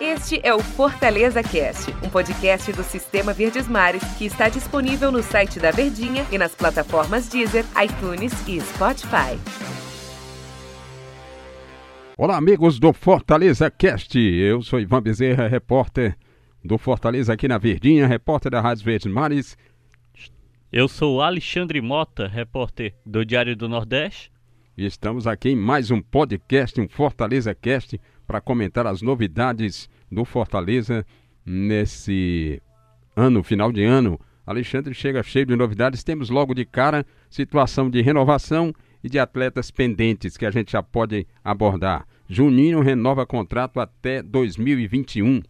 Este é o Fortaleza Cast, um podcast do Sistema Verdes Mares que está disponível no site da Verdinha e nas plataformas Deezer, iTunes e Spotify. Olá, amigos do Fortaleza Cast. Eu sou Ivan Bezerra, repórter do Fortaleza aqui na Verdinha, repórter da Rádio Verdes Mares. Eu sou Alexandre Mota, repórter do Diário do Nordeste. E estamos aqui em mais um podcast, um Fortaleza Cast, para comentar as novidades do Fortaleza nesse ano, final de ano. Alexandre chega cheio de novidades. Temos logo de cara situação de renovação e de atletas pendentes que a gente já pode abordar. Juninho renova contrato até 2021.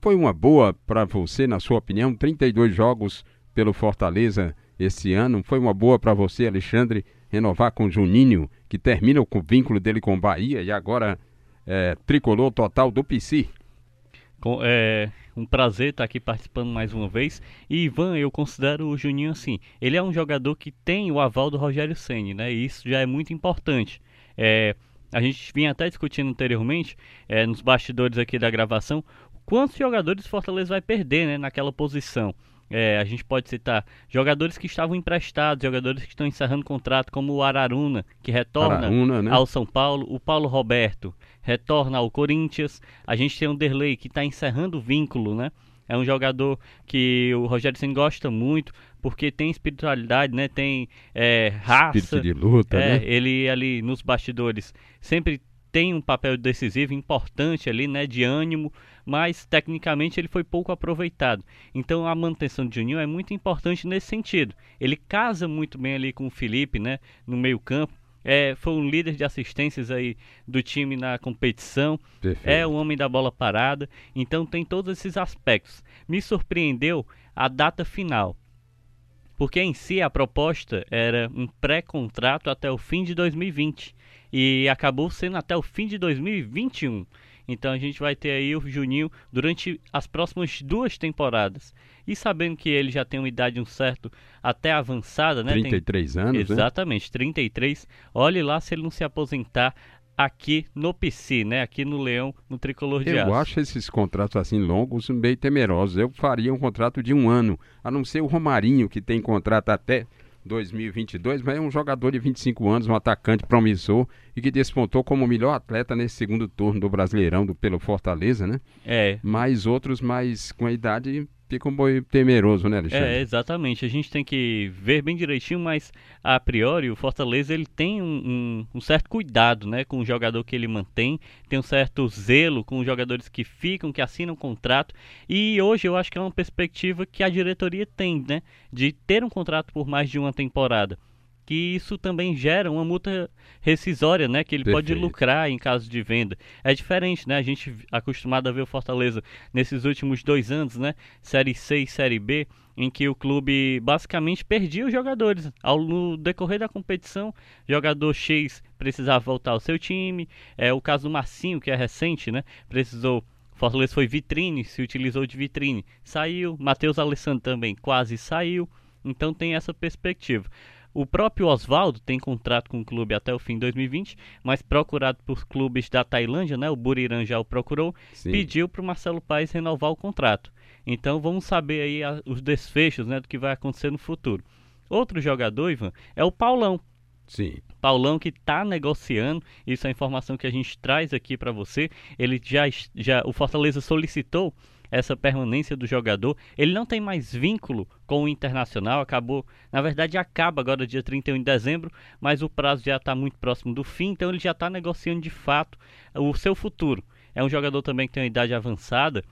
Foi uma boa para você, na sua opinião? 32 jogos pelo Fortaleza esse ano. Foi uma boa para você, Alexandre, renovar com Juninho, que termina o vínculo dele com Bahia e agora é, tricolor total do PC. Com, é um prazer estar aqui participando mais uma vez. E Ivan, eu considero o Juninho assim. Ele é um jogador que tem o aval do Rogério Ceni, né? E isso já é muito importante. É, a gente vinha até discutindo anteriormente, é, nos bastidores aqui da gravação, quantos jogadores Fortaleza vai perder né, naquela posição. É, a gente pode citar jogadores que estavam emprestados, jogadores que estão encerrando contrato, como o Araruna, que retorna Araruna, né? ao São Paulo, o Paulo Roberto retorna ao Corinthians, a gente tem o Derlei que está encerrando o vínculo, né? É um jogador que o Rogério Senna gosta muito, porque tem espiritualidade, né? Tem é, raça. Espírito de luta, é, né? Ele ali nos bastidores sempre tem um papel decisivo, importante ali, né? De ânimo, mas tecnicamente ele foi pouco aproveitado. Então a manutenção de Juninho é muito importante nesse sentido. Ele casa muito bem ali com o Felipe, né? No meio campo. É, foi um líder de assistências aí do time na competição. Perfeito. É o homem da bola parada. Então tem todos esses aspectos. Me surpreendeu a data final. Porque em si a proposta era um pré-contrato até o fim de 2020 e acabou sendo até o fim de 2021. Então a gente vai ter aí o Juninho durante as próximas duas temporadas. E sabendo que ele já tem uma idade um certo até avançada, né? 33 tem... anos, né? Exatamente, né? 33. Olhe lá se ele não se aposentar aqui no PC, né? Aqui no Leão, no Tricolor de Eu Aço. acho esses contratos assim longos meio temerosos. Eu faria um contrato de um ano, a não ser o Romarinho, que tem contrato até 2022, mas é um jogador de 25 anos, um atacante promissor e que despontou como o melhor atleta nesse segundo turno do Brasileirão do, pelo Fortaleza, né? É. Mas outros mais com a idade fica um boi temeroso, né, Alexandre? É, exatamente. A gente tem que ver bem direitinho, mas a priori o Fortaleza ele tem um, um, um, certo cuidado né, com o jogador que ele mantém, tem um certo zelo com os jogadores que ficam, que assinam contrato. E hoje eu acho que é uma perspectiva que a diretoria tem, né? De ter um contrato por mais de uma temporada que isso também gera uma multa rescisória, né? Que ele Perfeito. pode lucrar em caso de venda. É diferente, né? A gente acostumado a ver o Fortaleza nesses últimos dois anos, né? Série C e Série B, em que o clube basicamente perdia os jogadores. Ao no decorrer da competição, jogador X precisava voltar ao seu time. É o caso do Marcinho, que é recente, né? Precisou Fortaleza foi vitrine, se utilizou de vitrine, saiu. Matheus Alessandro também quase saiu. Então tem essa perspectiva. O próprio Oswaldo tem contrato com o clube até o fim de 2020, mas procurado por clubes da Tailândia, né, o Buriram já o procurou, Sim. pediu para o Marcelo Paes renovar o contrato. Então vamos saber aí a, os desfechos né, do que vai acontecer no futuro. Outro jogador, Ivan, é o Paulão. Sim. Paulão que está negociando, isso é a informação que a gente traz aqui para você. Ele já, já, o Fortaleza solicitou essa permanência do jogador. Ele não tem mais vínculo com o Internacional, acabou, na verdade acaba agora dia 31 de dezembro, mas o prazo já está muito próximo do fim, então ele já está negociando de fato o seu futuro. É um jogador também que tem uma idade avançada,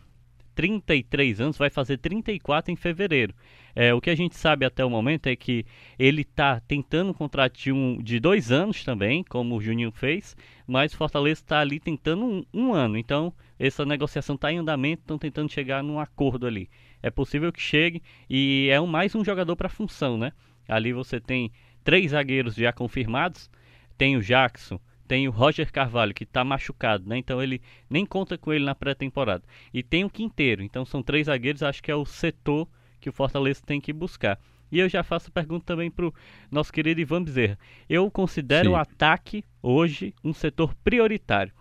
33 anos, vai fazer 34 em fevereiro. É, o que a gente sabe até o momento é que ele está tentando um contrato de, um, de dois anos também, como o Juninho fez, mas o Fortaleza está ali tentando um, um, ano. Então, essa negociação está em andamento, estão tentando chegar num acordo ali. É possível que chegue e é um, mais um jogador para função, né? Ali você tem três zagueiros já confirmados, tem o Jackson, tem o Roger Carvalho, que está machucado, né? Então ele nem conta com ele na pré-temporada. E tem o Quinteiro, então são três zagueiros, acho que é o setor que o Fortaleza tem que buscar. E eu já faço a pergunta também para o nosso querido Ivan Bezerra. Eu considero Sim. o ataque hoje um setor prioritário.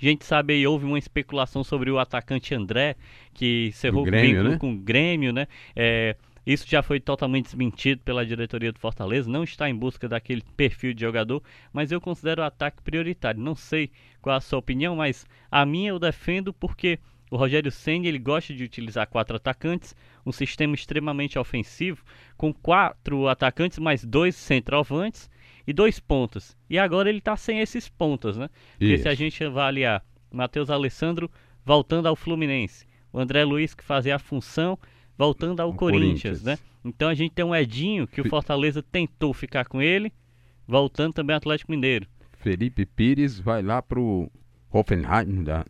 A gente sabe aí, houve uma especulação sobre o atacante André, que cerrou Grêmio, com, né? com o Grêmio, né? É, isso já foi totalmente desmentido pela diretoria do Fortaleza, não está em busca daquele perfil de jogador, mas eu considero o ataque prioritário. Não sei qual a sua opinião, mas a minha eu defendo porque o Rogério Senna ele gosta de utilizar quatro atacantes, um sistema extremamente ofensivo, com quatro atacantes mais dois centroavantes e dois pontas. E agora ele está sem esses pontas, né? Porque Isso. se a gente avaliar Matheus Alessandro voltando ao Fluminense, o André Luiz que fazia a função voltando ao Corinthians, Corinthians. né? Então a gente tem um Edinho que o Fortaleza tentou ficar com ele, voltando também ao Atlético Mineiro. Felipe Pires vai lá pro Hoffenheim, da,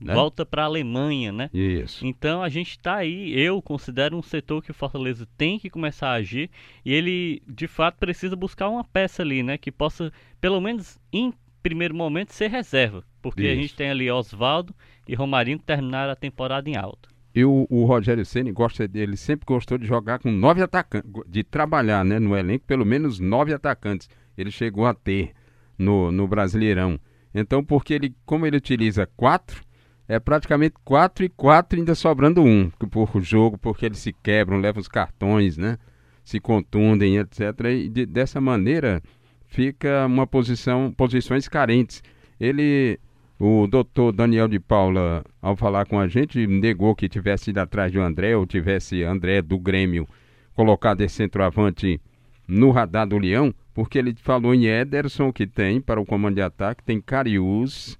né? Volta para a Alemanha, né? Isso. Então a gente está aí, eu considero um setor que o Fortaleza tem que começar a agir e ele de fato precisa buscar uma peça ali, né, que possa pelo menos em primeiro momento ser reserva, porque a Isso. gente tem ali Oswaldo e Romarinho que terminaram a temporada em alta. E o, o Rogério Ceni gosta dele, sempre gostou de jogar com nove atacantes, de trabalhar né, no elenco pelo menos nove atacantes. Ele chegou a ter no, no Brasileirão. Então, porque ele, como ele utiliza quatro, é praticamente quatro e quatro, ainda sobrando um por jogo, porque eles se quebram, levam os cartões, né? Se contundem, etc. E de- dessa maneira fica uma posição, posições carentes. Ele o doutor Daniel de Paula, ao falar com a gente, negou que tivesse ido atrás de André, ou tivesse André do Grêmio colocado esse centroavante no radar do Leão, porque ele falou em Ederson, que tem para o comando de ataque, tem Cariús,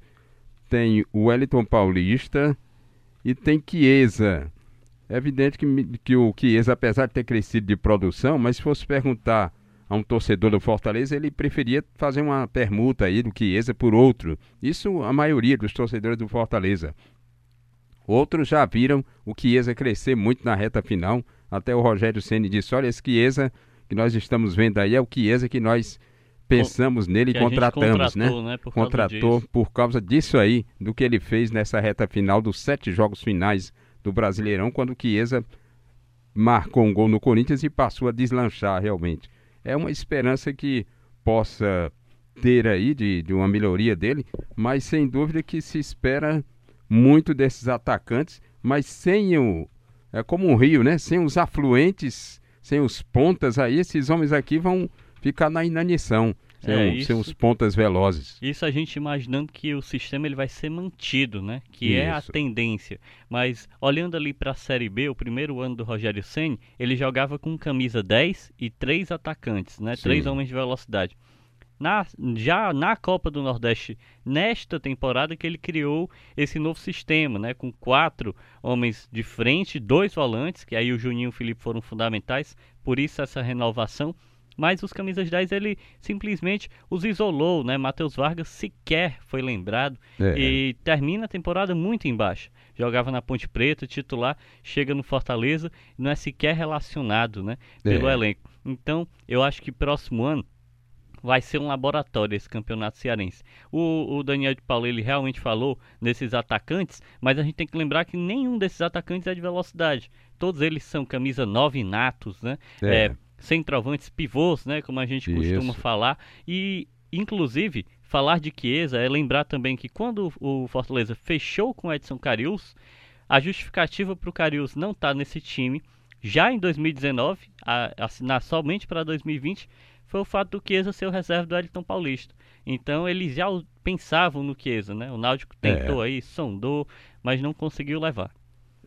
tem o Wellington Paulista e tem Chiesa. É evidente que, que o Chiesa, apesar de ter crescido de produção, mas se fosse perguntar a um torcedor do Fortaleza, ele preferia fazer uma permuta aí do Chiesa por outro. Isso a maioria dos torcedores do Fortaleza. Outros já viram o Chiesa crescer muito na reta final. Até o Rogério Ceni disse: olha, esse Chiesa que nós estamos vendo aí é o Chiesa que nós pensamos nele e contratamos, né? contratou, né, por causa Contratou disso. por causa disso aí, do que ele fez nessa reta final dos sete jogos finais do Brasileirão, quando o Chiesa marcou um gol no Corinthians e passou a deslanchar realmente. É uma esperança que possa ter aí de, de uma melhoria dele, mas sem dúvida que se espera muito desses atacantes, mas sem o. É como um rio, né? Sem os afluentes, sem os pontas aí, esses homens aqui vão ficar na inanição. Sem, É, o- isso- os pontas velozes. Isso a gente imaginando que o sistema ele vai ser mantido, né? Que é a Isso. tendência. Mas olhando ali para a Série B, o primeiro ano do Rogério Ceni, ele jogava com camisa 10 e três atacantes, né? Sim. Três homens de velocidade. Na, já na Copa do Nordeste, nesta temporada que ele criou esse novo sistema, né? Com quatro homens de frente, dois volantes, que aí o Juninho e o Felipe foram fundamentais, por isso essa renovação. Mas os camisas 10 ele simplesmente os isolou, né? Matheus Vargas sequer foi lembrado É. e termina a temporada muito embaixo. Jogava na Ponte Preta, titular, chega no Fortaleza, não é sequer relacionado, né? Pelo É. elenco. Então, eu acho que próximo ano vai ser um laboratório esse campeonato cearense. O, o Daniel de Paulo ele realmente falou nesses atacantes, mas a gente tem que lembrar que nenhum desses atacantes é de velocidade. Todos eles são camisa 9 natos, né? É. É, centroavantes pivôs, né? Como a gente costuma Isso. falar. E, inclusive, falar de Chiesa é lembrar também que quando o Fortaleza fechou com o Edson Carius, a justificativa para o Carius não estar nesse time já em 2019, a, assinar somente para 2020, foi o fato do Chiesa ser o reserva do Elton Paulista. Então eles já pensavam no Chiesa, né? O Náutico tentou aí, sondou, mas não conseguiu levar.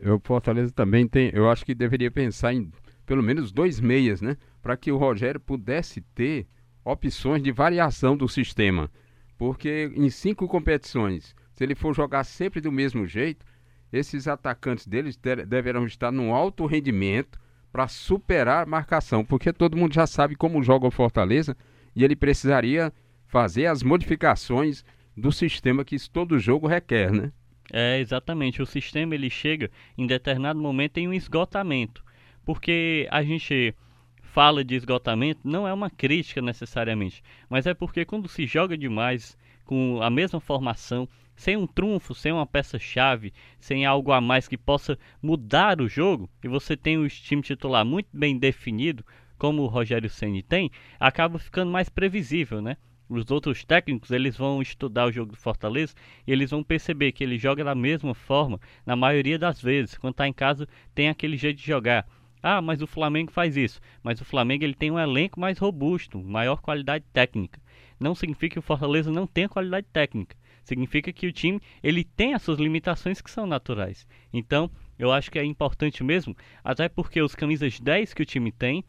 O Fortaleza também tem, eu acho que deveria pensar em pelo menos dois meias, né? Para que o Rogério pudesse ter opções de variação do sistema. Porque em cinco competições, se ele for jogar sempre do mesmo jeito, esses atacantes deles deverão estar num alto rendimento para superar a marcação. Porque todo mundo já sabe como joga o Fortaleza e ele precisaria fazer as modificações do sistema que todo jogo requer, né? É, exatamente. O sistema ele chega em determinado momento em um esgotamento. Porque a gente fala de esgotamento não é uma crítica necessariamente, mas é porque quando se joga demais com a mesma formação, sem um trunfo, sem uma peça-chave, sem algo a mais que possa mudar o jogo, e você tem o time titular muito bem definido, como o Rogério Ceni tem, acaba ficando mais previsível, né? os outros técnicos eles vão estudar o jogo do Fortaleza e eles vão perceber que ele joga da mesma forma na maioria das vezes. Quando está em casa, tem aquele jeito de jogar. Ah, mas o Flamengo faz isso. Mas o Flamengo ele tem um elenco mais robusto, maior qualidade técnica. Não significa que o Fortaleza não tenha qualidade técnica. Significa que o time ele tem as suas limitações que são naturais. Então, eu acho que é importante mesmo, até porque os camisas 10 que o time tem,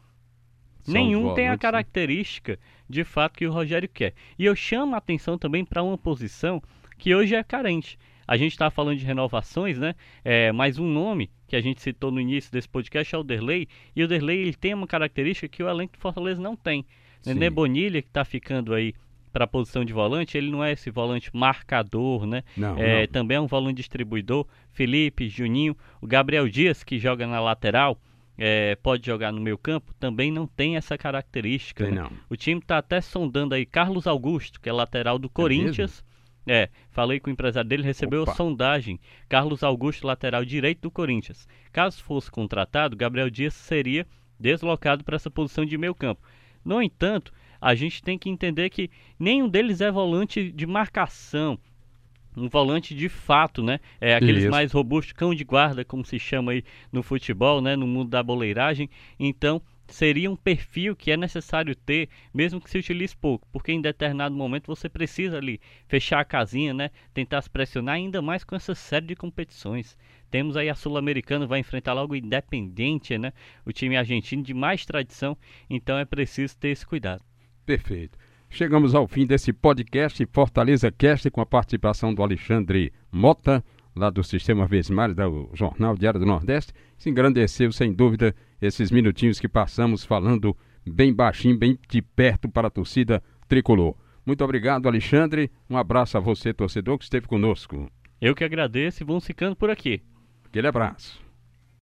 são nenhum tem a né? característica de fato que o Rogério quer. E eu chamo a atenção também para uma posição que hoje é carente. A gente está falando de renovações, né? É, mas um nome que a gente citou no início desse podcast é o Derlei. E o Derlei ele tem uma característica que o elenco do Fortaleza não tem. Nenê Bonilha, que está ficando aí para a posição de volante, ele não é esse volante marcador, né? Não, é, não. Também é um volante distribuidor. Felipe, Juninho, o Gabriel Dias, que joga na lateral, é, pode jogar no meio campo, também não tem essa característica. Tem né? não. O time está até sondando aí Carlos Augusto, que é lateral do Corinthians. É, falei com o empresário dele, recebeu Opa. a sondagem. Carlos Augusto, lateral direito do Corinthians. Caso fosse contratado, Gabriel Dias seria deslocado para essa posição de meio campo. No entanto, a gente tem que entender que nenhum deles é volante de marcação. Um volante de fato, né? É aqueles Isso. mais robustos, cão de guarda, como se chama aí no futebol, né? No mundo da boleiragem. Então, seria um perfil que é necessário ter, mesmo que se utilize pouco, porque em determinado momento você precisa ali fechar a casinha, né? Tentar se pressionar ainda mais com essa série de competições. Temos aí a Sul-Americana, vai enfrentar logo o Independente, né? O time argentino de mais tradição, então é preciso ter esse cuidado. Perfeito. Chegamos ao fim desse podcast Fortaleza Cast com a participação do Alexandre Mota, lá do Sistema Vesmar, do Jornal Diário do Nordeste. Se engrandeceu, sem dúvida, esses minutinhos que passamos falando bem baixinho, bem de perto para a torcida tricolor. Muito obrigado, Alexandre. Um abraço a você, torcedor, que esteve conosco. Eu que agradeço e vamos ficando por aqui. Aquele abraço.